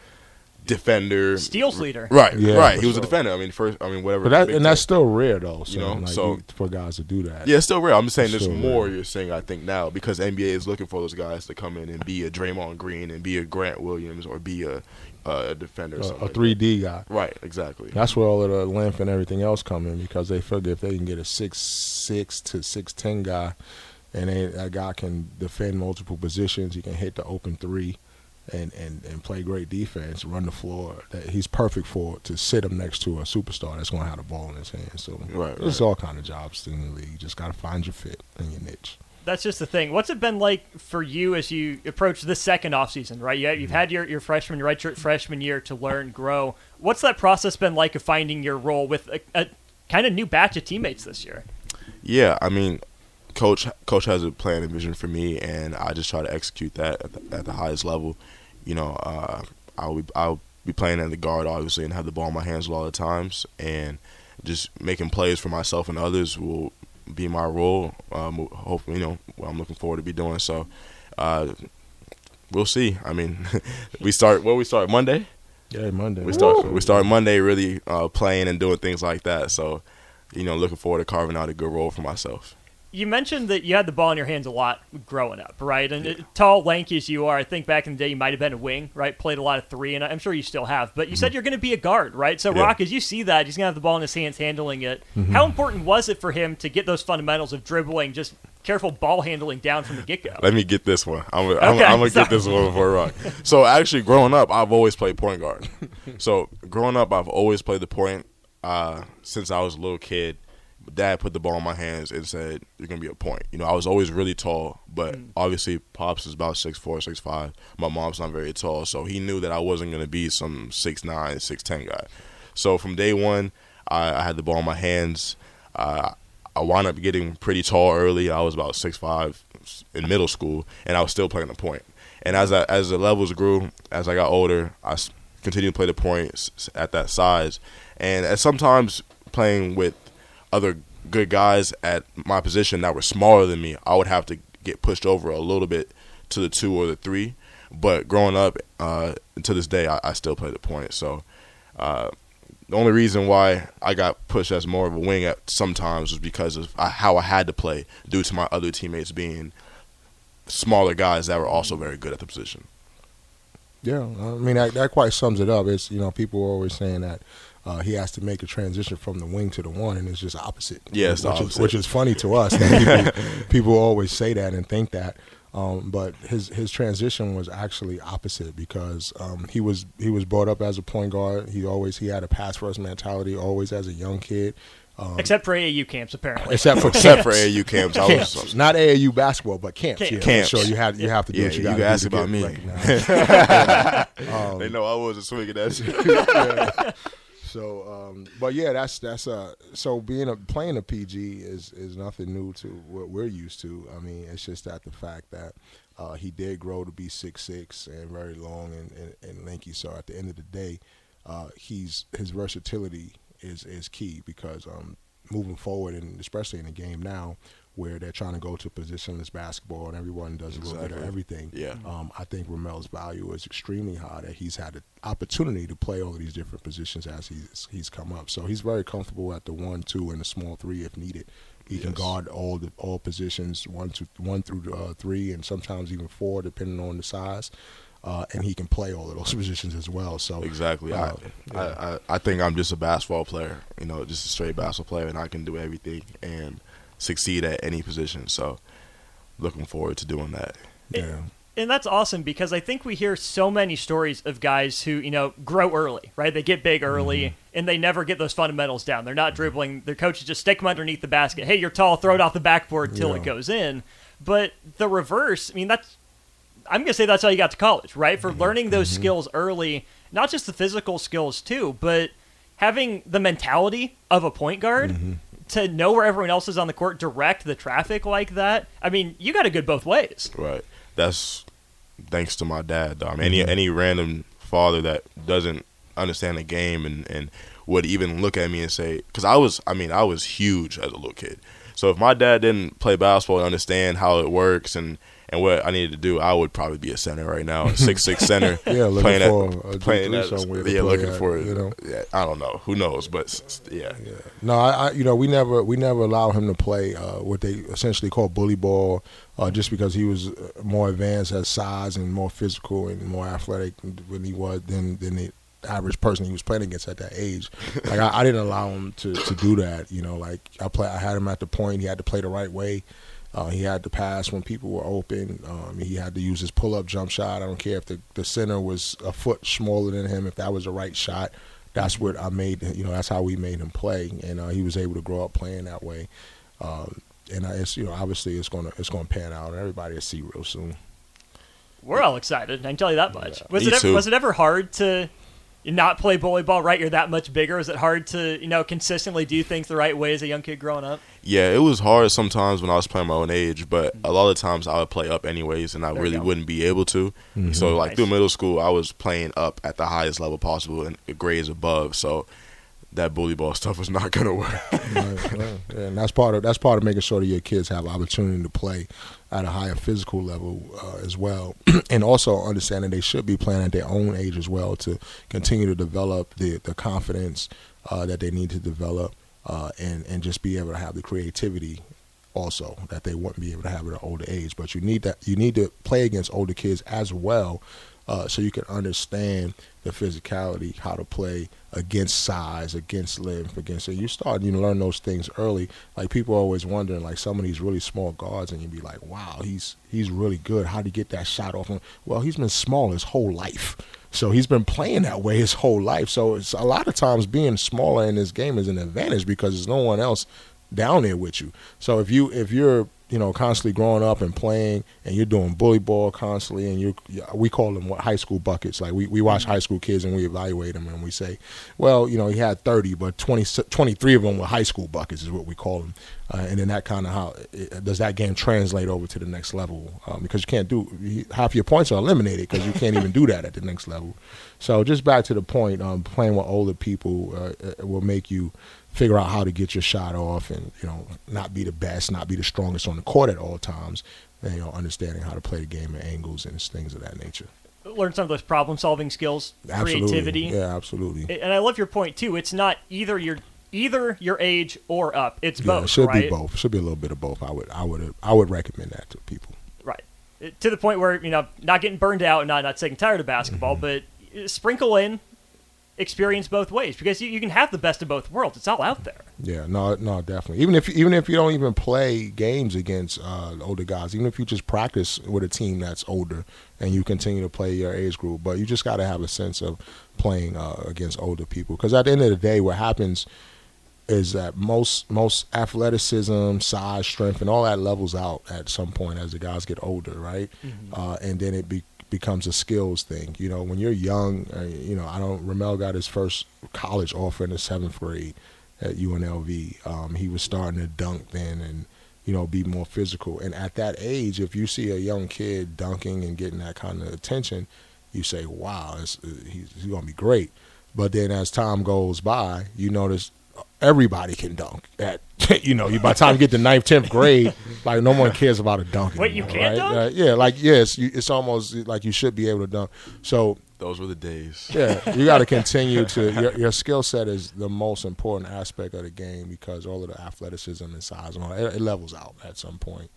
S4: defender.
S2: Steals leader.
S4: Right,
S3: Yeah,
S4: right. He was a defender. I mean, first, I mean, whatever.
S3: but that and that's still rare though. So,
S4: You know,
S3: like,
S4: so-
S3: for guys to do that.
S4: Yeah, it's still rare. I'm just saying there's more
S3: rare.
S4: you're saying, I think, now because NBA is looking for those guys to come in and be a Draymond Green and be a Grant Williams or be a, a defender or
S3: a,
S4: something.
S3: a
S4: like
S3: three D guy.
S4: Right, exactly.
S3: That's where all of the length and everything else come in because they figure if they can get a six six to six ten guy, and they, that guy can defend multiple positions, he can hit the open three, and, and, and play great defense, run the floor. That he's perfect for to sit him next to a superstar that's going to have the ball in his hand. So
S4: Right,
S3: there's
S4: right.
S3: all kind of jobs in the league. You just got to find your fit and your niche.
S2: That's just the thing. What's it been like for you as you approach this second offseason, right? You, you've mm-hmm. had your, your freshman, your redshirt freshman year to learn, grow. What's that process been like of finding your role with a, a kind of new batch of teammates this year?
S4: Yeah, I mean, coach coach has a plan and vision for me, and I just try to execute that at the, at the highest level. You know, uh, I'll be I'll be playing at the guard obviously, and have the ball in my hands a lot of times, and just making plays for myself and others will be my role. Um, hopefully, you know, what I'm looking forward to be doing. So, uh, we'll see. I mean, we start. Well, we start Monday.
S3: Yeah, Monday.
S4: We start we start Monday really uh, playing and doing things like that. So, you know, looking forward to carving out a good role for myself.
S2: You mentioned that you had the ball in your hands a lot growing up, right? And it- tall, lanky as you are, I think back in the day you might have been a wing, right? Played a lot of three, and I'm sure you still have. But you said you're going to be a guard, right? So,
S4: Mm-hmm. Yeah.
S2: Rock, as you see that, he's going to have the ball in his hands, handling it.
S4: Mm-hmm.
S2: How important was it for him to get those fundamentals of dribbling, just careful ball handling down from the get go?
S4: Let me get this one. I'm,
S2: Okay,
S4: I'm gonna get this one before rock. So actually, growing up, I've always played point guard. So growing up, I've always played the point uh, since I was a little kid. Dad put the ball in my hands and said, "You're gonna be a point." You know, I was always really tall, but obviously, pops is about six four, six five. My mom's not very tall, so he knew that I wasn't gonna be some six nine, six ten guy. So from day one, I, I had the ball in my hands. Uh, I wound up getting pretty tall early. I was about six five in middle school, and I was still playing the point. And as I, as the levels grew, as I got older, I continued to play the point at that size. And sometimes playing with other good guys at my position that were smaller than me, I would have to get pushed over a little bit to the two or the three. But growing up, uh, to this day, I, I still play the point. So uh, the only reason why I got pushed as more of a wing at sometimes was because of how I had to play due to my other teammates being smaller guys that were also very good at the position.
S3: Yeah, I mean that, that quite sums it up. It's you know people are always saying that uh, he has to make a transition from the wing to the one, and it's just opposite.
S4: Yeah, it's
S3: which
S4: opposite.
S3: Is, which is funny to us. People, people always say that and think that, um, but his his transition was actually opposite because um, he was he was brought up as a point guard. He always he had a pass first mentality, always as a young kid. Um,
S2: Except for AAU camps, apparently.
S3: except for
S4: Except for AAU camps, I
S3: camps,
S4: was
S3: not AAU basketball, but camps.
S2: Camps.
S3: Yeah,
S4: Camps.
S3: So you have you have to do
S4: Yeah,
S3: what you
S4: you
S3: got
S4: can
S3: to
S4: ask about me.
S3: recognized. Um,
S4: they know I wasn't swinging that shit.
S3: So, um, but yeah, that's that's uh. So being a playing a PG is is nothing new to what we're used to. I mean, it's just that the fact that uh, he did grow to be six six and very long and, and, and lanky. So at the end of the day, uh, he's his versatility is is key because um, moving forward and especially in the game now where they're trying to go to positionless basketball and everyone does a little bit of everything.
S4: Yeah.
S3: Um, I think Ramel's value is extremely high that he's had the opportunity to play all of these different positions as he's he's come up. So he's very comfortable at the one, two, and the small three if needed. He can guard all the all positions one to one through uh, three, and sometimes even four, depending on the size. uh, and he can play all of those positions as well. So
S4: Exactly.
S3: uh,
S4: I, I, I I think I'm just a basketball player, you know, just a straight basketball player, and I can do everything and succeed at any position. So, looking forward to doing that.
S3: yeah.
S2: and that's awesome because I think we hear so many stories of guys who you know grow early, right? They get big early
S3: Mm-hmm.
S2: and they never get those fundamentals down. They're not dribbling. Their coaches just stick them underneath the basket. Hey, you're tall. Throw it off the backboard till it goes in. But the reverse, I mean, that's I'm gonna say that's how you got to college, right?
S3: Mm-hmm.
S2: For learning those skills early, not just the physical skills too, but having the mentality of a point guard.
S3: Mm-hmm.
S2: To know where everyone else is on the court, direct the traffic like that. I mean, you got to good both ways.
S4: Right. That's thanks to my dad. Though. I mean, any mm-hmm. any random father that doesn't understand the game and and would even look at me and say, because I was, I mean, I was huge as a little kid. So if my dad didn't play basketball and understand how it works and and what I needed to do, I would probably be a center right now, a six six center.
S3: Yeah, looking
S4: playing
S3: for
S4: at,
S3: a
S4: playing at, yeah, looking
S3: at,
S4: for it.
S3: you know?
S4: Yeah, I don't know. Who knows? But yeah,
S3: Yeah. No, I, I you know we never we never allowed him to play uh, what they essentially call bully ball, uh, just because he was uh, more advanced as size and more physical and more athletic than he was than than the average person he was playing against at that age. Like I, I didn't allow him to, to do that. You know, like I play I had him at the point. He had to play the right way. Uh, he had to pass when people were open. Um, he had to use his pull up jump shot. I don't care if the, the center was a foot smaller than him. If that was the right shot, that's what I made. You know, that's how we made him play, and uh, he was able to grow up playing that way. Um, and uh, it's you know obviously it's gonna it's gonna pan out, and everybody will see real soon.
S2: We're all excited. I can tell you that much. Was
S4: Me
S2: it ever,
S4: too.
S2: was it ever hard to not play bully ball? Right, you're that much bigger. is it hard to you know consistently do things the right way as a young kid growing up?
S4: yeah. It was hard sometimes when I was playing my own age, but mm-hmm. a lot of times I would play up anyways, and I
S2: There
S4: really wouldn't be able to. Mm-hmm. So like
S2: Nice.
S4: through middle school, I was playing up at the highest level possible and grades above. So that bully ball stuff was not gonna work.
S3: Right, right. Yeah, and that's part of that's part of making sure that your kids have opportunity to play at a higher physical level uh, as well, and also understanding they should be playing at their own age as well to continue to develop the the confidence uh, that they need to develop, uh, and and just be able to have the creativity also that they wouldn't be able to have at an older age. But you need that you need to play against older kids as well, uh, so you can understand the physicality, how to play against size, against length, against. And you start you learn those things early. Like people are always wondering, like some of these really small guards, and you'd be like, wow, he's he's really good. How would he get that shot off? him? Well, he's been small his whole life. So he's been playing that way his whole life. So it's a lot of times being smaller in this game is an advantage because there's no one else down there with you. So if you if you're you know constantly growing up and playing and you're doing bully ball constantly and you we call them what high school buckets. Like we, we watch high school kids and we evaluate them and we say well you know he had 30 but 20, 23 of them were high school buckets is what we call them. Uh, and then that kind of how it, does that game translate over to the next level? Um, because you can't do half your points are eliminated because you can't even do that at the next level. So just back to the point um, playing with older people uh, will make you figure out how to get your shot off and you know not be the best not be the strongest on the court at all times and you know understanding how to play the game at angles and things of that nature
S2: Learn some of those problem solving skills,
S3: absolutely
S2: creativity.
S3: yeah absolutely
S2: And I love your point too. It's not either your either your age or up. It's
S3: yeah,
S2: both.
S3: it should
S2: right?
S3: be both should be a little bit of both i would i would i would recommend that to people
S2: Right. To the point where you know not getting burned out, not not saying tired of basketball,
S3: Mm-hmm.
S2: but sprinkle in experience both ways because you, you can have the best of both worlds. It's all out there.
S3: Yeah, no, no, definitely. Even if even if you don't even play games against uh, older guys, even if you just practice with a team that's older and you continue to play your age group, but you just got to have a sense of playing uh, against older people because at the end of the day, what happens is that most most athleticism, size, strength, and all that levels out at some point as the guys get older, right? Uh, and then it be, becomes a skills thing. You know, when you're young, uh, you know, I don't. Ramel got his first college offer in the seventh grade at UNLV. Um, he was starting to dunk then, and you know, be more physical. And at that age, if you see a young kid dunking and getting that kind of attention, you say, "Wow, uh, he's, he's going to be great." But then as time goes by, you notice everybody can dunk. At you know, you by the time you get to ninth, tenth grade, like no one cares about a dunk.
S2: Wait, you can't
S3: right?
S2: dunk?
S3: Uh, yeah, like yes, you, it's almost like you should be able to dunk. So
S4: Those were the days.
S3: yeah, you got to continue to your, your skill set is the most important aspect of the game because all of the athleticism and size and all it, it levels out at some point.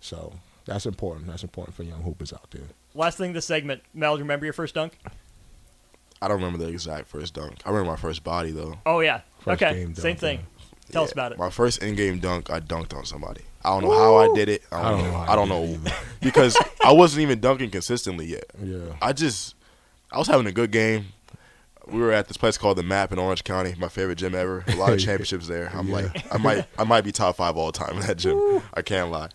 S3: So that's important. That's important for young hoopers out there.
S2: Last thing this segment, Mel, do you remember your first dunk?
S4: I don't remember the exact first dunk. I remember my first body though.
S2: Oh yeah.
S3: First
S2: okay.
S3: game
S2: Same thing.
S3: yeah.
S2: Tell us about it.
S4: My first in-game dunk, I dunked on somebody. I don't know how I did it. I don't, know. I don't
S3: how
S4: know
S3: you did it
S4: because I wasn't even dunking consistently yet.
S3: Yeah.
S4: I just I was having a good game. We were at this place called the Map in Orange County, my favorite gym ever. A lot of championships there. I'm
S3: Yeah.
S4: like, I might, I might be top five all time in that gym. I can't lie.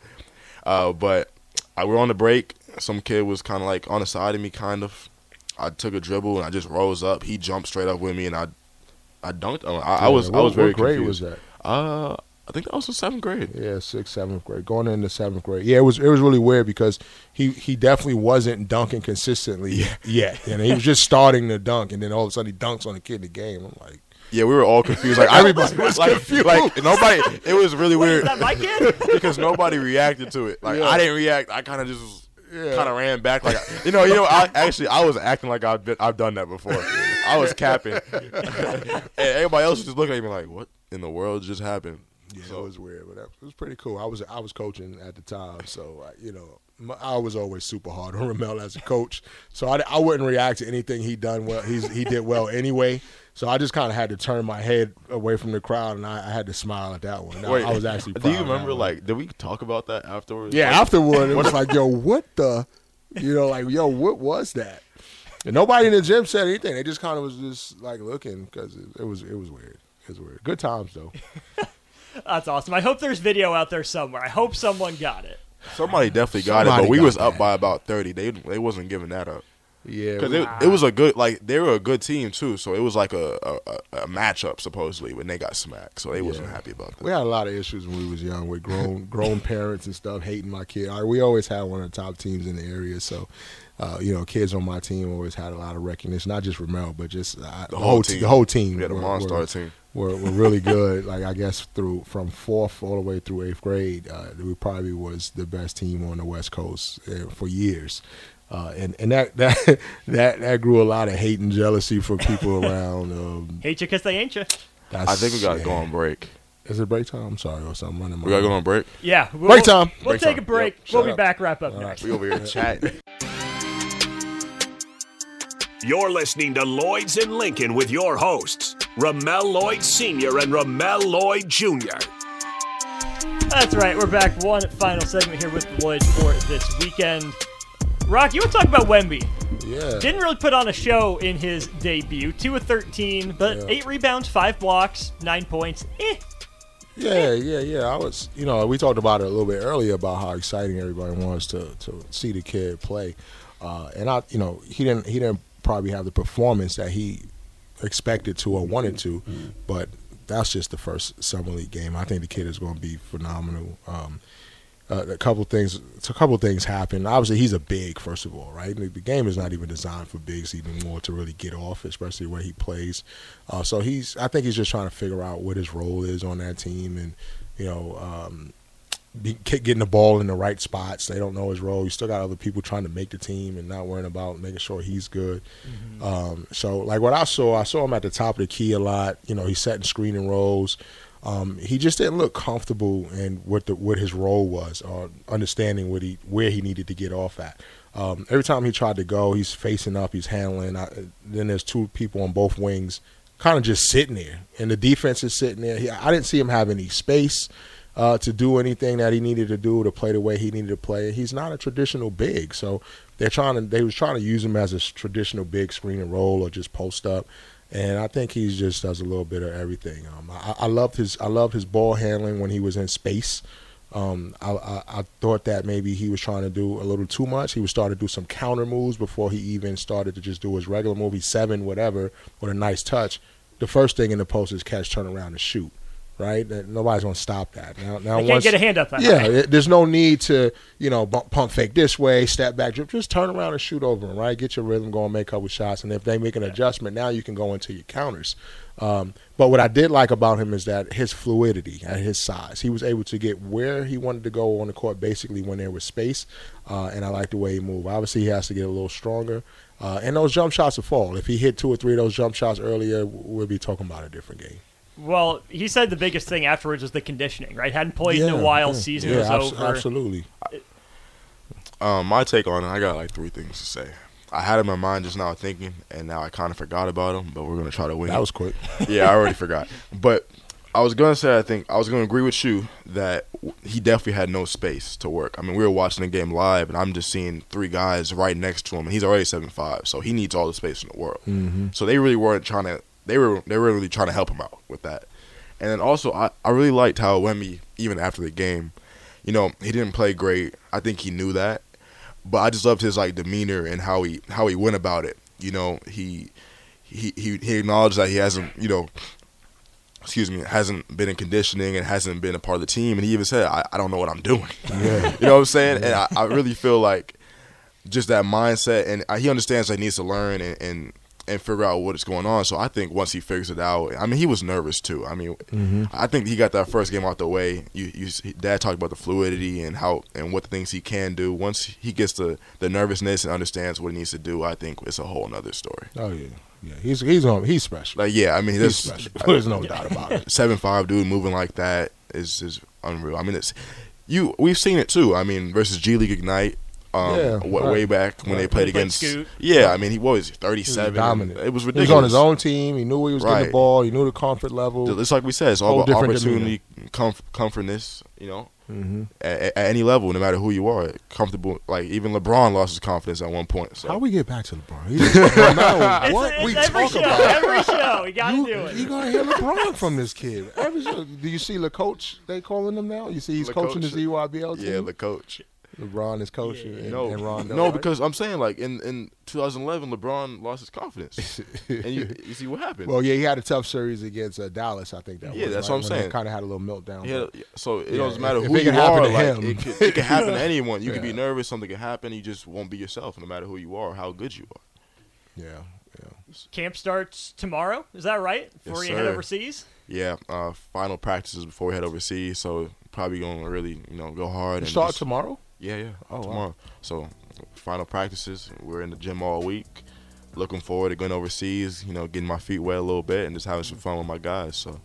S4: Uh, but I, we were on the break. Some kid was kind of like on the side of me, kind of. I took a dribble and I just rose up. He jumped straight up with me and I, I dunked on. him. I, I was,
S3: What-
S4: I was very
S3: What grade
S4: confused.
S3: was that?
S4: Uh, I think that was in seventh grade.
S3: Yeah, sixth, seventh grade, going into seventh grade. Yeah, it was it was really weird because he he definitely wasn't dunking consistently yet, and he was just starting to dunk, and then all of a sudden he dunks on a kid in the game. I'm like,
S4: Yeah, we were all confused. Like
S3: Everybody was
S4: like,
S3: confused.
S4: Like nobody. It was really
S2: Wait,
S4: weird.
S2: is that my kid?
S4: because nobody reacted to it. Like
S3: Yeah.
S4: I didn't react. I kind of just
S3: Yeah.
S4: kind of ran back. Like you know, you know. I actually I was acting like I've been, I've done that before. I was capping, and everybody else was just looking at me like, "What in the world just happened?"
S3: yeah,
S4: So-
S3: it was weird, but it was pretty cool. I was I was coaching at the time, so I, you know. I was always super hard on Ramel as a coach, so I, I wouldn't react to anything he done well. He's he did well anyway, so I just kind of had to turn my head away from the crowd, and I, I had to smile at that one. I- I was actually.
S4: Do you remember? Like, did we talk about that afterwards?
S3: Yeah,
S4: Like,
S3: afterward it was like, yo, what the, you know, like, yo, what was that? And nobody in the gym said anything. They just kind of was just like looking because it, it was it was weird. It was weird. Good times though.
S2: That's awesome. I hope there's video out there somewhere. I hope someone got it.
S4: somebody definitely got it,
S3: Somebody
S4: but we
S3: got
S4: was up by about thirty. They they wasn't giving that up.
S3: Yeah,
S4: Because it, it was a good like they were a good team too, so it was like a, a, a- matchup supposedly when they got smacked, so they wasn't happy about that.
S3: we had a lot of issues when we was young with grown grown parents and stuff hating my kid. I, we always had one of the top teams in the area, so. Uh, you know, kids on my team always had a lot of recognition. Not just Ramel, but just uh, the,
S4: whole
S3: whole team. The whole team.
S4: We had a
S3: were-
S4: monster
S3: were-
S4: team.
S3: were, were really good. like I guess through from fourth all the way through eighth grade, uh, we probably was the best team on the West Coast uh, for years. Uh, and and that, that that that grew a lot of hate and jealousy for people around. Um,
S2: Hate you because they ain't you.
S3: that's,
S4: I think we got to go on break.
S3: Is it break time? I'm sorry, or something running. my
S4: We got to go on break.
S2: Yeah. We'll,
S3: Break time.
S2: We'll
S4: Break
S2: take
S4: time.
S2: a break.
S4: Yep.
S2: we'll
S3: Shut
S2: be
S3: up.
S2: back. Wrap up
S3: All right.
S2: next.
S4: We over here chatting.
S1: You're listening to Lloyds in Lincoln with your hosts, Ramel Lloyd Sr. and Ramel Lloyd Jr.
S2: That's right. We're back. One final segment here with the Lloyds for this weekend. Rock, you want to talk about Wemby?
S3: Yeah.
S2: Didn't really put on a show in his debut. Two of thirteen, but
S3: Yeah.
S2: eight rebounds, five blocks, nine points. Eh.
S3: Yeah, yeah, yeah. I was, you know, we talked about it a little bit earlier about how exciting everybody wants to to see the kid play, uh, and I, you know, he didn't he didn't probably have the performance that he expected to or wanted to, but that's just the first summer league game. I think the kid is going to be phenomenal. Um, uh, a couple things, a couple things happened. Obviously, he's a big, first of all, right? The, game is not even designed for bigs even more to really get off, especially where he plays. Uh, so he's, I think he's just trying to figure out what his role is on that team, and you know, um, be, getting the ball in the right spots. They don't know his role. You still got other people trying to make the team and not worrying about making sure he's good. Um, so, like what I saw, I saw him at the top of the key a lot. You know, he's setting screening roles. Um, he just didn't look comfortable in what the what his role was, or understanding what he where he needed to get off at. Um, every time he tried to go, he's facing up, he's handling. I, then there's two people on both wings, kind of just sitting there, and the defense is sitting there. He, I didn't see him have any space uh, to do anything that he needed to do to play the way he needed to play. He's not a traditional big, so they're trying to they was trying to use him as a traditional big screen and roll or just post up. And I think he just does a little bit of everything. Um, I, I loved his I loved his ball handling when he was in space. Um, I, I, I thought that maybe he was trying to do a little too much. He was starting to do some counter moves before he even started to just do his regular move. Seven, whatever, with a nice touch. The first thing in the post is catch, turn around, and shoot. Right? Nobody's going to stop that. Now, now
S2: I can't
S3: once,
S2: get a hand up
S3: yeah, it- there's no need to, you know, bump, pump fake this way, step back, drip. Just turn around and shoot over them, right? Get your rhythm going, make a couple shots, and if they make an adjustment, now you can go into your counters. Um, but what I did like about him is that his fluidity at his size, he was able to get where he wanted to go on the court, basically when there was space. Uh, and I like the way he moved. Obviously, he has to get a little stronger. Uh, and those jump shots will fall. If he hit two or three of those jump shots earlier, we'll be talking about a different game.
S2: Well, he said the biggest thing afterwards was the conditioning, right? Hadn't played in a
S3: Yeah,
S2: while,
S3: yeah,
S2: season
S3: yeah,
S2: was
S3: abs-
S2: over.
S3: Absolutely.
S4: Um, my take on it, I got like three things to say. I had it in my mind just now thinking, and now I kind of forgot about them. But we're gonna try to win.
S3: That was quick.
S4: yeah, I already forgot. But I was gonna say, I think I was gonna agree with you that he definitely had no space to work. I mean, we were watching the game live, and I'm just seeing three guys right next to him, and he's already seven five, so he needs all the space in the world. Mm-hmm. So they really weren't trying to. They were they were really trying to help him out with that. And then also, I, I really liked how Wemby, even after the game, you know, he didn't play great. I think he knew that, but I just loved his like demeanor and how he how he went about it. You know, he he he, he acknowledged that he hasn't you know excuse me, hasn't been in conditioning and hasn't been a part of the team. And he even said, I, I don't know what I'm doing. Yeah. you know what I'm saying? Yeah. And I, I, really feel like just that mindset, and uh, he understands that he needs to learn and, and, and figure out what is going on. So I think once he figures it out, I mean, he was nervous too. I mean, mm-hmm. I think he got that first game out the way. You, you, Dad talked about the fluidity and how and what the things he can do. Once he gets the the nervousness and understands what he needs to do, I think it's a whole nother story.
S3: Oh yeah. Yeah, he's he's on, he's special.
S4: Like yeah, I mean
S3: he's special. There's no doubt about it.
S4: Seven five dude moving like that is is unreal. I mean it's you we've seen it too. I mean versus G League Ignite. Um, yeah, right. way back when right. they played against, Scoot. yeah. I mean, he was thirty-seven. dominant. It was ridiculous.
S3: He was on his own team. He knew he was right. getting the ball. He knew the comfort level.
S4: It's like we said. It's all about opportunity, comf- comfortness. You know, Mm-hmm. At, at, any level, no matter who you are, comfortable. Like even LeBron lost his confidence at one point. So.
S3: How we get back to LeBron? no matter what
S2: it's,
S3: we
S2: it's
S3: talk
S2: show,
S3: about,
S2: every show you gotta
S3: you,
S2: do it.
S3: You gonna hear LeBron from this kid? Every show. Do you see the coach? They calling him now. You see he's Le coaching coach. his EYBL team.
S4: Yeah, the coach.
S3: LeBron is coaching yeah, and, no, and Rondo.
S4: No, because I'm saying like in, in 2011, LeBron lost his confidence, and you, you see what happened.
S3: Well, yeah, he had a tough series against uh, Dallas. I think that.
S4: Yeah,
S3: was,
S4: that's
S3: right?
S4: what I'm saying.
S3: Kind of had a little meltdown.
S4: Yeah, so it yeah, doesn't matter who you are. Like, it, could, it can happen to anyone. You yeah. can be nervous. Something can happen. You just won't be yourself, no matter who you are, or how good you are.
S3: Yeah. Yeah.
S2: Camp starts tomorrow. Is that right? Before yes, you head overseas.
S4: Yeah, uh, final practices before we head overseas. So probably going to really, you know, go hard.
S3: You
S4: and
S3: start
S4: just,
S3: tomorrow.
S4: Yeah, yeah. Oh, tomorrow. Wow. So final practices. We're in the gym all week. Looking forward to going overseas. You know, getting my feet wet a little bit and just having some fun with my guys. So.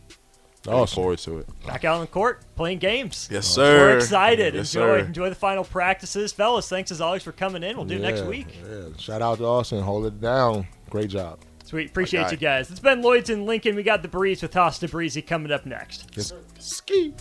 S4: Awesome. Looking forward to it.
S2: Back out on the court, playing games.
S4: Yes, sir.
S2: We're excited.
S4: Yes,
S2: enjoy,
S4: sir.
S2: enjoy the final practices, fellas. Thanks as always for coming in. We'll do
S3: yeah,
S2: next week.
S3: Yeah. Shout out to Austin. Hold it down. Great job.
S2: Sweet. Appreciate you guys. It's been Lloyd's and Lincoln. We got the breeze with Toss Breezy coming up next.
S3: Yes. Ski.